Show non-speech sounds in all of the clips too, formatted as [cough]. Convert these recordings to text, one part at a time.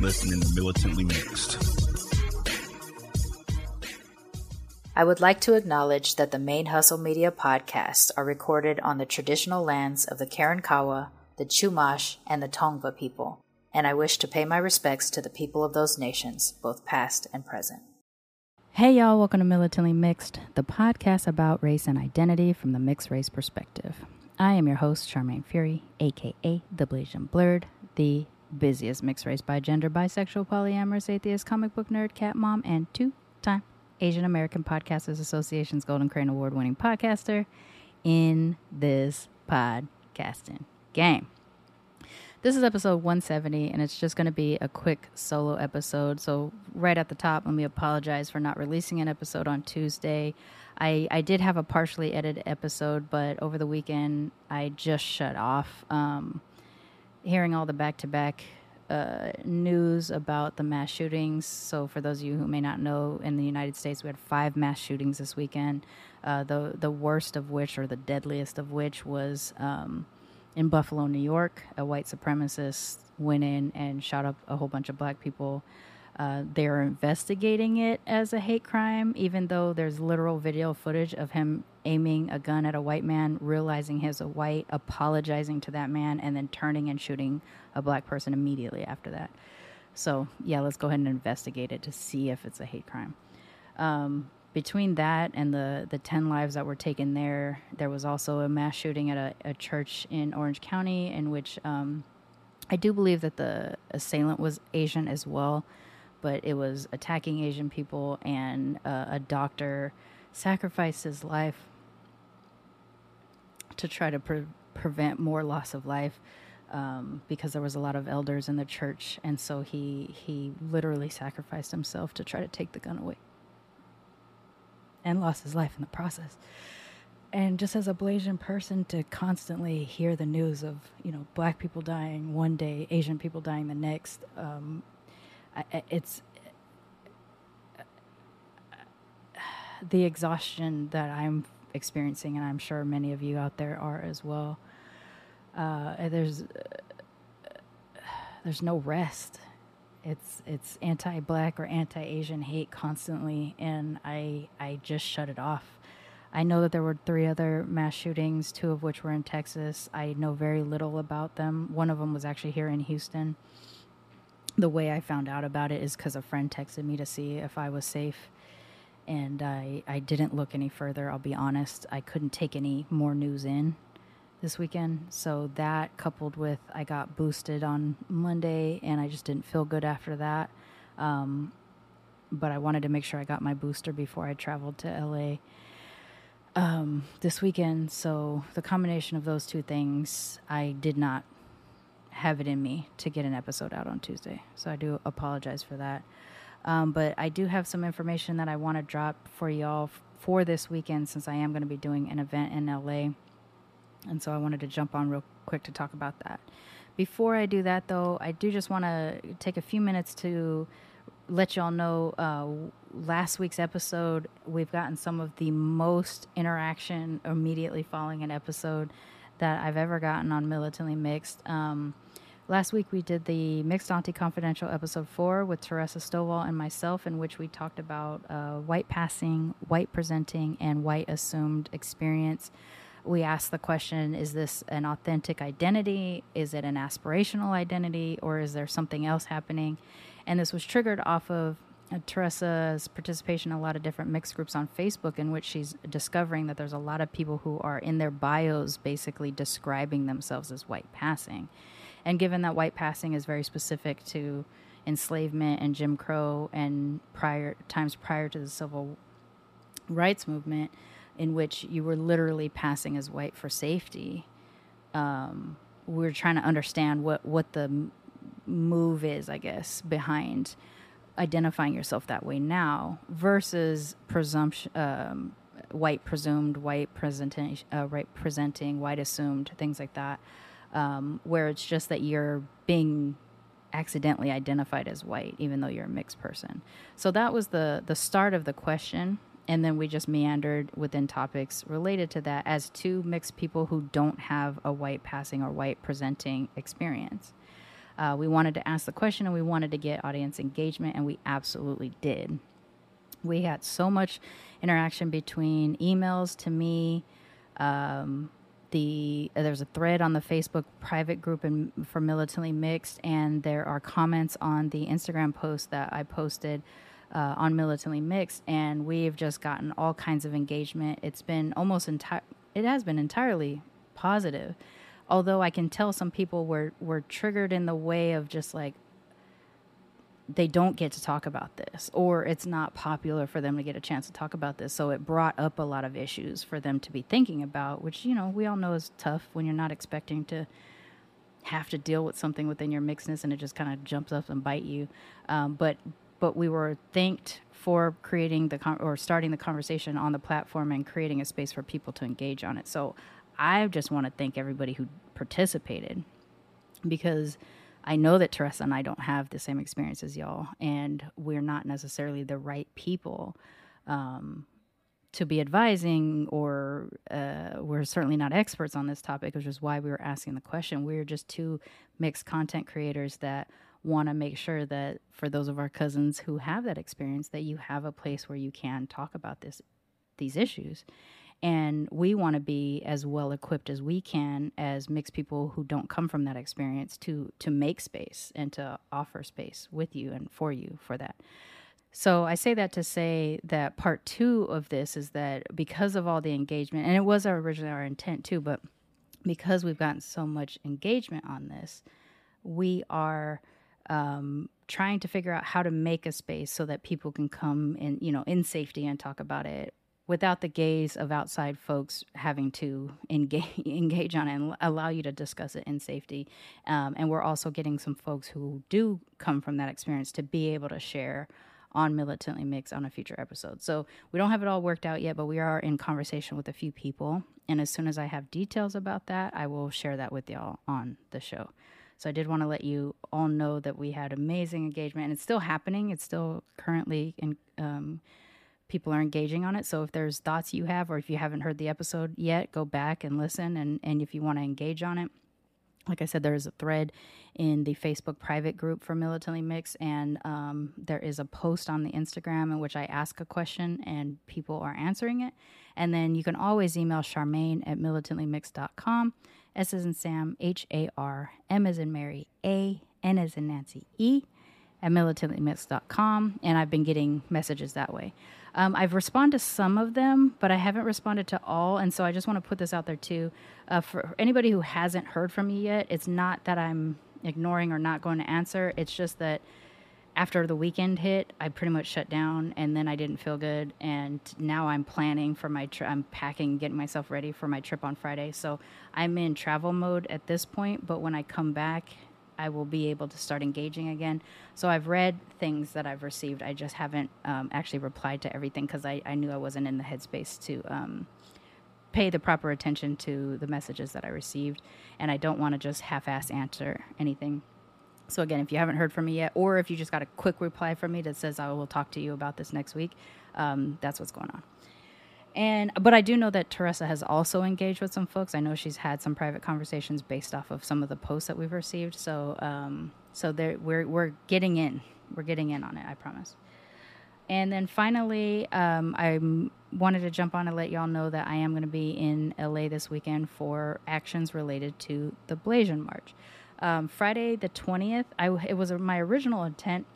listening to Militantly Mixed. I would like to acknowledge that the ManeHustle Media podcasts are recorded on the traditional lands of the Karankawa, the Chumash, and the Tongva people, and I wish to pay my respects to the people of those nations, both past and present. Hey, y'all, welcome to Militantly Mixed, the podcast about race and identity from the mixed race perspective. I am your host, Sharmane Fury, aka The Blasian Blurred, the busiest mixed race bigender, bisexual, polyamorous, atheist, comic book nerd, cat mom, and two time Asian American Podcasters Association's Golden Crane Award winning podcaster in this podcasting game. This is episode 170, and it's just going to be a quick solo episode. So, right at the top, let me apologize for not releasing an episode on Tuesday. I, I did have a partially edited episode, but over the weekend, I just shut off. Um, hearing all the back to back news about the mass shootings. So, for those of you who may not know, in the United States, we had five mass shootings this weekend. Uh, the the worst of which, or the deadliest of which, was um, in Buffalo, New York. A white supremacist went in and shot up a whole bunch of black people. Uh, they're investigating it as a hate crime, even though there's literal video footage of him aiming a gun at a white man, realizing he's a white, apologizing to that man, and then turning and shooting a black person immediately after that. So, yeah, let's go ahead and investigate it to see if it's a hate crime. Um, between that and the, the 10 lives that were taken there, there was also a mass shooting at a, a church in Orange County, in which um, I do believe that the assailant was Asian as well, but it was attacking Asian people, and uh, a doctor sacrificed his life to try to pre- prevent more loss of life um, because there was a lot of elders in the church, and so he he literally sacrificed himself to try to take the gun away, and lost his life in the process. And just as a Blasian person, to constantly hear the news of you know black people dying one day, Asian people dying the next, um, it's the exhaustion that I'm experiencing, and I'm sure many of you out there are as well. Uh, there's there's no rest. It's it's anti-black or anti-Asian hate constantly, and I I just shut it off. I know that there were three other mass shootings, two of which were in Texas. I know very little about them. One of them was actually here in Houston. The way I found out about it is because a friend texted me to see if I was safe and I, I didn't look any further. I'll be honest, I couldn't take any more news in this weekend. So that coupled with I got boosted on Monday and I just didn't feel good after that. Um, but I wanted to make sure I got my booster before I traveled to LA um, this weekend. So the combination of those two things, I did not have it in me to get an episode out on Tuesday. So I do apologize for that. Um, but I do have some information that I want to drop for y'all f- for this weekend since I am going to be doing an event in LA. And so I wanted to jump on real quick to talk about that. Before I do that, though, I do just want to take a few minutes to let y'all know uh, last week's episode, we've gotten some of the most interaction immediately following an episode that I've ever gotten on Militantly Mixed. Um, Last week we did the Mixed Auntie Confidential episode four with Teresa Stovall and myself, in which we talked about uh, white passing, white presenting, and white assumed experience. We asked the question Is this an authentic identity? Is it an aspirational identity? Or is there something else happening? And this was triggered off of uh, Teresa's participation in a lot of different mixed groups on Facebook, in which she's discovering that there's a lot of people who are in their bios basically describing themselves as white passing. And given that white passing is very specific to enslavement and Jim Crow and prior times prior to the civil rights movement, in which you were literally passing as white for safety, um, we're trying to understand what what the move is, I guess, behind identifying yourself that way now versus presumption um, white presumed white presenting uh, right presenting white assumed things like that um, where it's just that you're being accidentally identified as white even though you're a mixed person. So that was the the start of the question and then we just meandered within topics related to that as two mixed people who don't have a white passing or white presenting experience uh, we wanted to ask the question and we wanted to get audience engagement, and we absolutely did. We had so much interaction between emails to me. Um, the uh, there's a thread on the Facebook private group in, for militantly mixed, and there are comments on the Instagram post that I posted uh, on militantly mixed, and we've just gotten all kinds of engagement. It's been almost entire. It has been entirely positive although I can tell some people were were triggered in the way of just like they don't get to talk about this or it's not popular for them to get a chance to talk about this. So it brought up a lot of issues for them to be thinking about which you know we all know is tough when you're not expecting to have to deal with something within your mixedness and it just kind of jumps up and bite you. Um, but but we were thanked for creating the con- or starting the conversation on the platform and creating a space for people to engage on it. So I just want to thank everybody who participated because I know that Teresa and I don't have the same experience as y'all, and we're not necessarily the right people um, to be advising, or uh, we're certainly not experts on this topic, which is why we were asking the question. We're just two mixed content creators that want to make sure that for those of our cousins who have that experience, that you have a place where you can talk about this these issues and we want to be as well equipped as we can as mixed people who don't come from that experience to to make space and to offer space with you and for you for that. So i say that to say that part two of this is that because of all the engagement and it was our originally our intent too but because we've gotten so much engagement on this we are um, trying to figure out how to make a space so that people can come in you know in safety and talk about it without the gaze of outside folks having to engage, [laughs] engage on it and allow you to discuss it in safety. Um, and we're also getting some folks who do come from that experience to be able to share on Militantly Mixed on a future episode. So we don't have it all worked out yet, but we are in conversation with a few people. And as soon as I have details about that, I will share that with y'all on the show. So I did want to let you all know that we had amazing engagement and it's still happening. It's still currently in. Um, people are engaging on it. So if there's thoughts you have, or if you haven't heard the episode yet, go back and listen. And, and if you want to engage on it, like I said, there is a thread in the Facebook private group for Militantly Mixed, and um, there is a post on the Instagram in which I ask a question and people are answering it. And then you can always email Sharmane at militantlymixed.com. S is in Sam, H A R, M is in Mary, A, N is in Nancy, E at militantlymixed.com. And I've been getting messages that way. Um, I've responded to some of them, but I haven't responded to all. And so I just want to put this out there too. Uh, for anybody who hasn't heard from me yet, it's not that I'm ignoring or not going to answer. It's just that after the weekend hit, I pretty much shut down and then I didn't feel good. And now I'm planning for my trip. I'm packing, getting myself ready for my trip on Friday. So I'm in travel mode at this point. But when I come back I will be able to start engaging again. So I've read things that I've received. I just haven't um, actually replied to everything because I, I knew I wasn't in the headspace to um, pay the proper attention to the messages that I received. And I don't want to just half ass answer anything. So again, if you haven't heard from me yet, or if you just got a quick reply from me that says I will talk to you about this next week, um, that's what's going on. And but I do know that Teresa has also engaged with some folks. I know she's had some private conversations based off of some of the posts that we've received. So um, so there we're we're getting in. We're getting in on it. I promise. And then finally, um, I wanted to jump on and let y'all know that I am going to be in LA this weekend for actions related to the Blasian March. Um, Friday the twentieth, I it was my original intent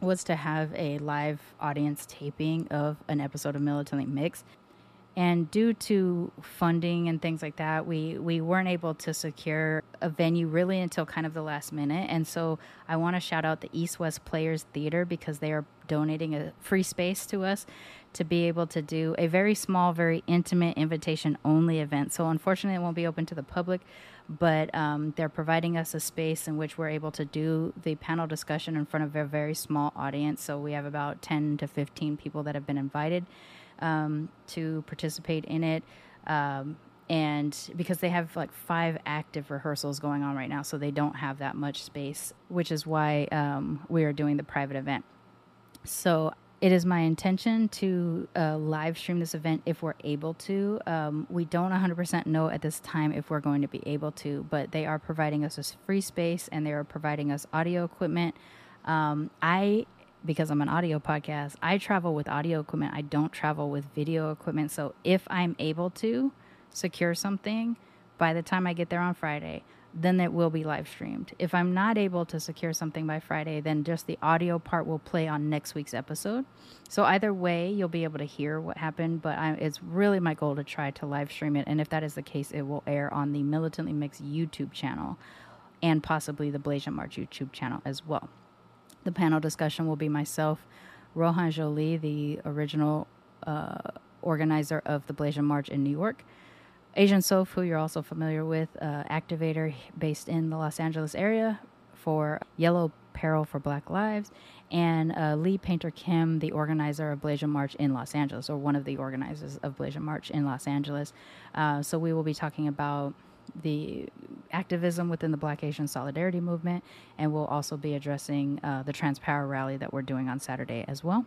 was to have a live audience taping of an episode of Militantly Mixed. And due to funding and things like that, we, we weren't able to secure a venue really until kind of the last minute. And so I want to shout out the East West Players Theater because they are donating a free space to us to be able to do a very small, very intimate invitation only event. So unfortunately, it won't be open to the public, but um, they're providing us a space in which we're able to do the panel discussion in front of a very small audience. So we have about 10 to 15 people that have been invited um, to participate in it. Um, and because they have like five active rehearsals going on right now, so they don't have that much space, which is why um, we are doing the private event. So it is my intention to uh, live stream this event if we're able to. Um, we don't 100% know at this time if we're going to be able to, but they are providing us this free space and they are providing us audio equipment. Um, I because I'm an audio podcast, I travel with audio equipment. I don't travel with video equipment. So if I'm able to secure something by the time I get there on Friday, then it will be live streamed. If I'm not able to secure something by Friday, then just the audio part will play on next week's episode. So either way, you'll be able to hear what happened. But I, it's really my goal to try to live stream it, and if that is the case, it will air on the Militantly Mixed YouTube channel and possibly the Blasian March YouTube channel as well. The panel discussion will be myself, Rohan Jolie, the original uh, organizer of the Blasian March in New York, Asian Soph, who you're also familiar with, uh, activator based in the Los Angeles area for Yellow Peril for Black Lives, and uh, Lee Painter Kim, the organizer of Blasian March in Los Angeles, or one of the organizers of Blasian March in Los Angeles. Uh, so we will be talking about the activism within the Black Asian Solidarity Movement, and we'll also be addressing uh, the Trans Power rally that we're doing on Saturday as well.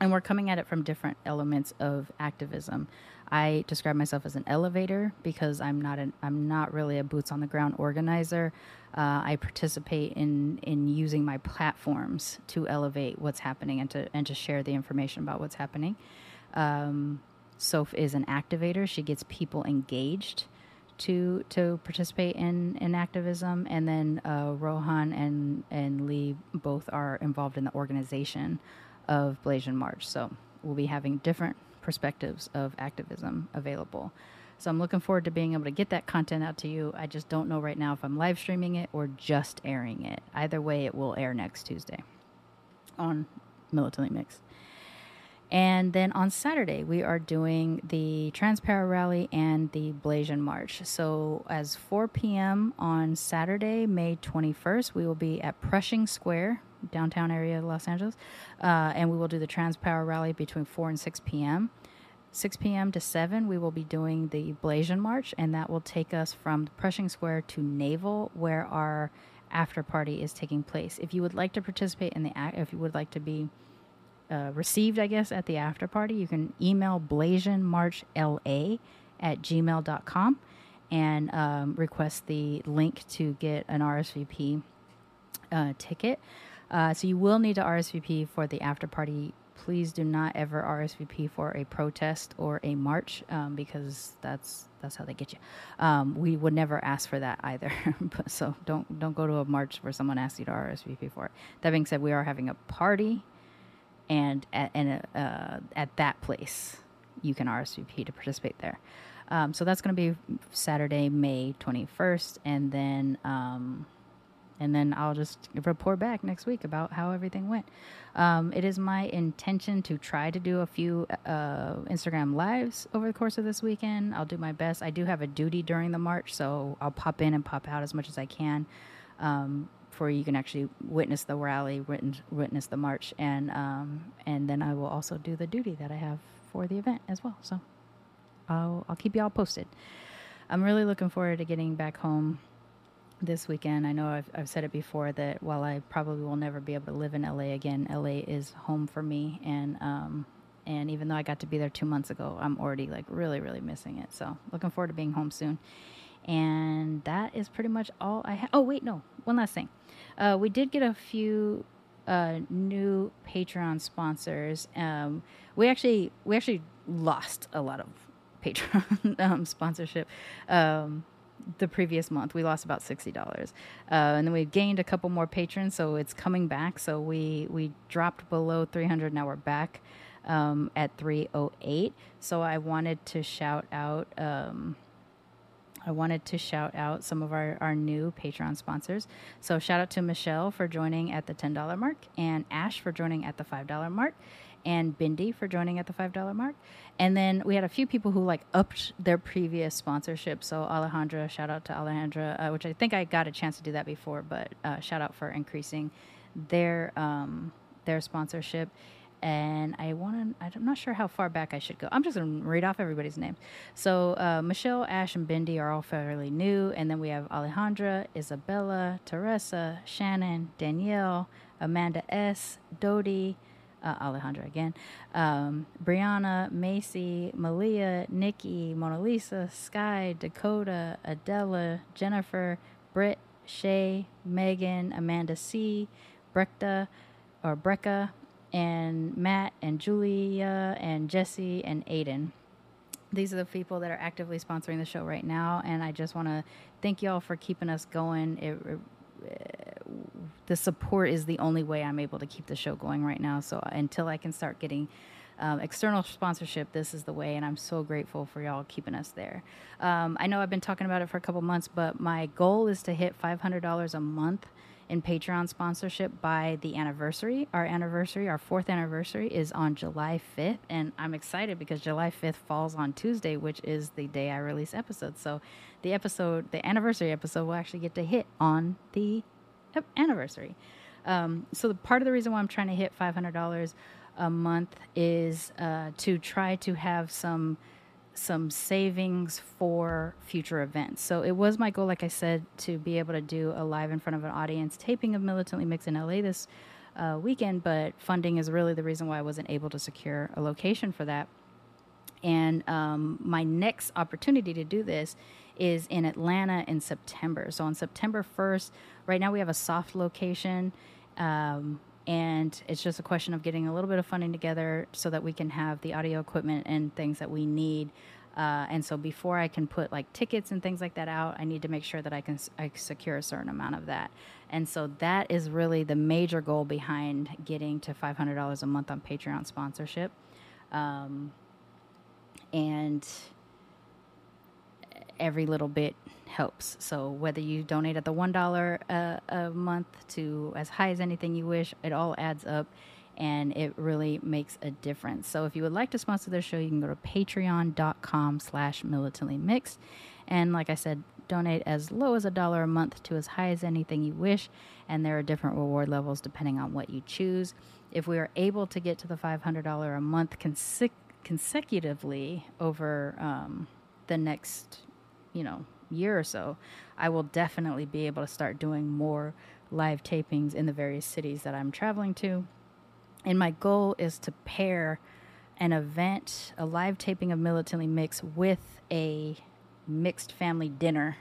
And we're coming at it from different elements of activism. I describe myself as an elevator because I'm not an I'm not really a boots on the ground organizer. Uh, I participate in in using my platforms to elevate what's happening and to and to share the information about what's happening. Um, Soph is an activator. She gets people engaged to to participate in in activism, and then uh, Rohan and and Lee both are involved in the organization of Blasian March. So we'll be having different perspectives of activism available. So I'm looking forward to being able to get that content out to you. I just don't know right now if I'm live streaming it or just airing it. Either way, it will air next Tuesday on Militantly Mixed. And then on Saturday, we are doing the Trans Power Rally and the Blasian March. So, as 4 p.m. on Saturday, May 21st, we will be at Pershing Square, downtown area of Los Angeles, uh, and we will do the Trans Power Rally between 4 and 6 p.m. 6 p.m. to 7, we will be doing the Blasian March, and that will take us from Pershing Square to Naval, where our after party is taking place. If you would like to participate in the act, if you would like to be uh, received, I guess, at the after party, you can email blasianmarchla at gmail.com and um, request the link to get an RSVP uh, ticket. Uh, so you will need to RSVP for the after party. Please do not ever RSVP for a protest or a march um, because that's that's how they get you. Um, we would never ask for that either. [laughs] so don't don't go to a march where someone asks you to RSVP for it. That being said, we are having a party and at, and uh, at that place you can RSVP to participate there. Um, so that's going to be Saturday, May 21st, and then um, and then I'll just report back next week about how everything went. Um, it is my intention to try to do a few uh, Instagram lives over the course of this weekend. I'll do my best. I do have a duty during the march, so I'll pop in and pop out as much as I can. Um, where you can actually witness the rally, witness, the march, and um, and then I will also do the duty that I have for the event as well. So I'll I'll keep y'all posted. I'm really looking forward to getting back home this weekend. I know I've I've said it before that while I probably will never be able to live in LA again, LA is home for me, and um, and even though I got to be there two months ago, I'm already like really really missing it. So looking forward to being home soon. And that is pretty much all I have. Oh wait, no, one last thing. Uh, we did get a few uh, new Patreon sponsors. Um, we actually we actually lost a lot of [laughs] Patreon um, sponsorship. Um, the previous month we lost about $60 uh, and then we gained a couple more patrons so it's coming back so we we dropped below 300 now we're back um, at 308. So I wanted to shout out. I wanted to shout out some of our, our new Patreon sponsors. So, shout out to Michelle for joining at the $10 mark, and Ash for joining at the $5 mark, and Bindi for joining at the $5 mark. And then we had a few people who like upped their previous sponsorship. So, Alejandra, shout out to Alejandra, uh, which I think I got a chance to do that before, but uh, shout out for increasing their, um, their sponsorship and I want to. I'm not sure how far back I should go. I'm just going to read off everybody's names. So uh, Michelle, Ash, and Bindi are all fairly new, and then we have Alejandra, Isabella, Teresa, Shannon, Danielle, Amanda S, Dodie. Uh, Alejandra again, um, Brianna, Macy, Malia, Nikki, Mona Lisa, Sky, Dakota, Adela, Jennifer, Britt, Shay, Megan, Amanda C, Brekta, or Brecca, and Matt and Julia and Jesse and Aiden. These are the people that are actively sponsoring the show right now, and I just want to thank you all for keeping us going. It, it, the support is the only way I'm able to keep the show going right now. So until I can start getting um, external sponsorship, this is the way, and I'm so grateful for y'all keeping us there. Um, I know I've been talking about it for a couple months, but my goal is to hit $500 a month in Patreon sponsorship by the anniversary. Our anniversary, our fourth anniversary, is on July 5th. And I'm excited because July 5th falls on Tuesday, which is the day I release episodes. So the episode, the anniversary episode, will actually get to hit on the anniversary. Um, so the part of the reason why I'm trying to hit $500 a month is uh, to try to have some some savings for future events. So it was my goal, like I said, to be able to do a live in front of an audience taping of Militantly Mixed in LA this uh, weekend, but funding is really the reason why I wasn't able to secure a location for that. And um, my next opportunity to do this is in Atlanta in September. So on September 1st, right now we have a soft location. Um, and it's just a question of getting a little bit of funding together so that we can have the audio equipment and things that we need. Uh, and so before I can put like tickets and things like that out, I need to make sure that I can I secure a certain amount of that. And so that is really the major goal behind getting to $500 a month on Patreon sponsorship. Um, and every little bit helps. So whether you donate at the one dollar a, a month to as high as anything you wish, it all adds up, and it really makes a difference. So if you would like to sponsor the show, you can go to Patreon.com/slash Militantly Mixed, and like I said, donate as low as a dollar a month to as high as anything you wish, and there are different reward levels depending on what you choose. If we are able to get to the $500 a month consecutively over um, the next you know year or so, I will definitely be able to start doing more live tapings in the various cities that I'm traveling to. And my goal is to pair an event, a live taping of Militantly Mixed, with a mixed family dinner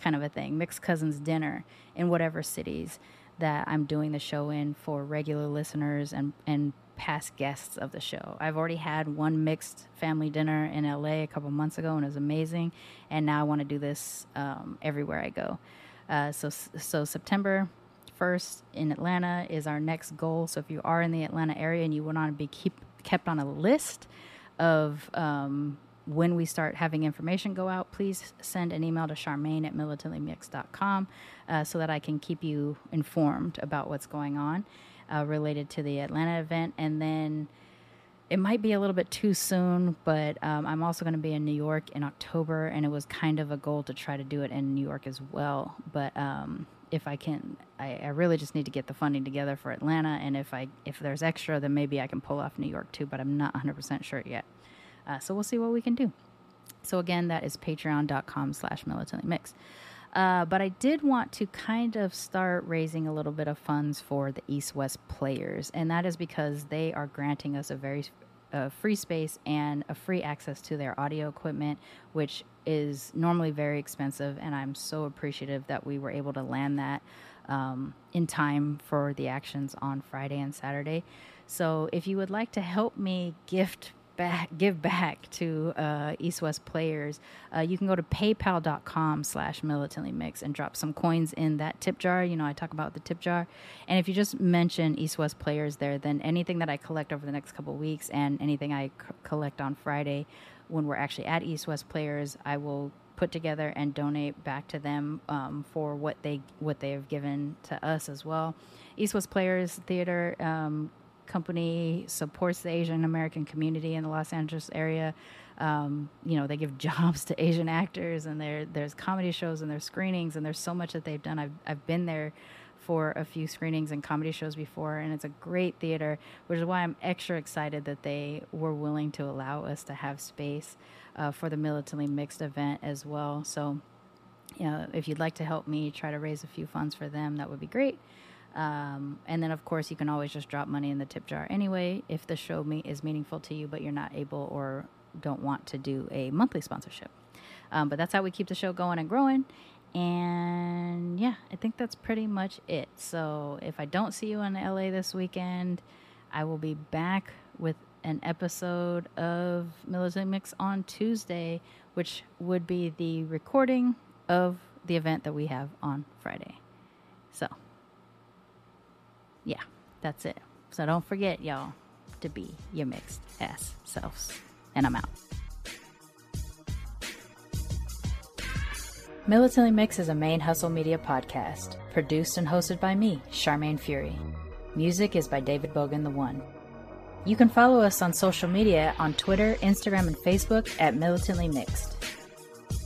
kind of a thing, mixed cousins dinner in whatever cities that I'm doing the show in for regular listeners and, and past guests of the show. I've already had one mixed family dinner in LA a couple months ago, and it was amazing. And now I want to do this um, everywhere I go. Uh, so, so September 1st in Atlanta is our next goal. So if you are in the Atlanta area and you want to be keep kept on a list of um, when we start having information go out, please send an email to Sharmane at militantlymix.com uh, so that I can keep you informed about what's going on uh, related to the Atlanta event. And then it might be a little bit too soon, but um, I'm also going to be in New York in October, and it was kind of a goal to try to do it in New York as well. But um, if I can, I, I, really just need to get the funding together for Atlanta, and if I if there's extra, then maybe I can pull off New York too. But I'm not 100% sure yet. Uh, so we'll see what we can do. So again, that is Patreon.com/slash Militantly Mix. Uh, but I did want to kind of start raising a little bit of funds for the East West players, and that is because they are granting us a very uh, free space and a free access to their audio equipment, which is normally very expensive. And I'm so appreciative that we were able to land that um, in time for the actions on Friday and Saturday. So if you would like to help me gift back, give back to uh, East West players, uh, you can go to paypal.com slash militantly mix and drop some coins in that tip jar. You know, I talk about the tip jar. And if you just mention East West players there, then anything that I collect over the next couple weeks and anything I c- collect on Friday when we're actually at East West players, I will put together and donate back to them um, for what they what they have given to us as well. East West Players Theater um, company supports the Asian American community in the Los Angeles area. Um, you know, they give [laughs] jobs to Asian actors, and there there's comedy shows and there's screenings, and there's so much that they've done. I've I've been there for a few screenings and comedy shows before, and it's a great theater, which is why I'm extra excited that they were willing to allow us to have space uh, for the militantly mixed event as well. So, you know, if you'd like to help me try to raise a few funds for them, that would be great. Um, and then, of course, you can always just drop money in the tip jar anyway if the show me- is meaningful to you, but you're not able or don't want to do a monthly sponsorship. Um, but that's how we keep the show going and growing. And yeah, I think that's pretty much it. So if I don't see you in LA this weekend, I will be back with an episode of Militant Mix on Tuesday, which would be the recording of the event that we have on Friday. Yeah, that's it. So don't forget, y'all, to be your mixed ass selves. And I'm out. Militantly Mix is a ManeHustle Media podcast, produced and hosted by me, Sharmane Fury. Music is by David Bogan the One. You can follow us on social media on Twitter, Instagram, and Facebook at Militantly Mixed.